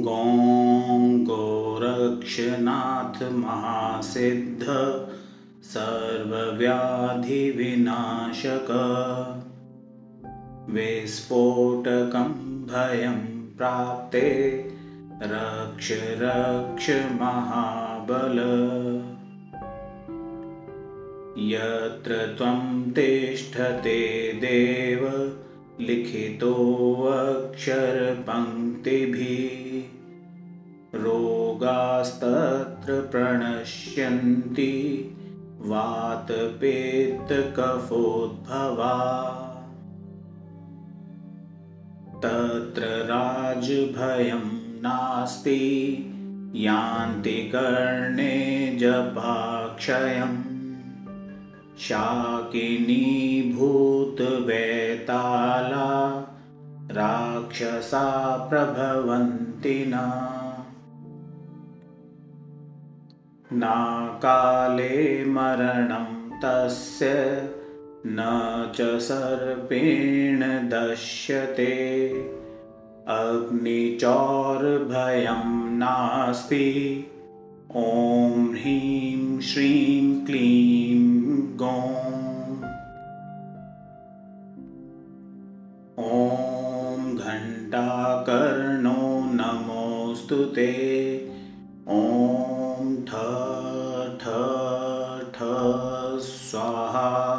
गों गोरक्षनाथ महासिद्ध सर्वव्याधिविनाशक। विस्फोटकं भयं प्राप्ते रक्ष रक्ष महाबल। यत्र त्वं तिष्ठते देव लिखितोऽक्षरपङ्क्तिभिः रोगास्तत्र प्रणश्यन्ति वातपेत्तकफोद्भवा। तत्र राजभयं नास्ति यान्ति कर्णे जपाक्षयम् शाकिनीभूतवेताला राक्षसा प्रभवन्ति नाकाले मरणं तस्य न च सर्पेण दश्यते। अग्निचौर्भयं नास्ति। ॐ ह्रीं श्रीं क्लीं घण्टाकर्णो नमोऽस्तु ते। ॐ ठ ठ ठ स्वाहा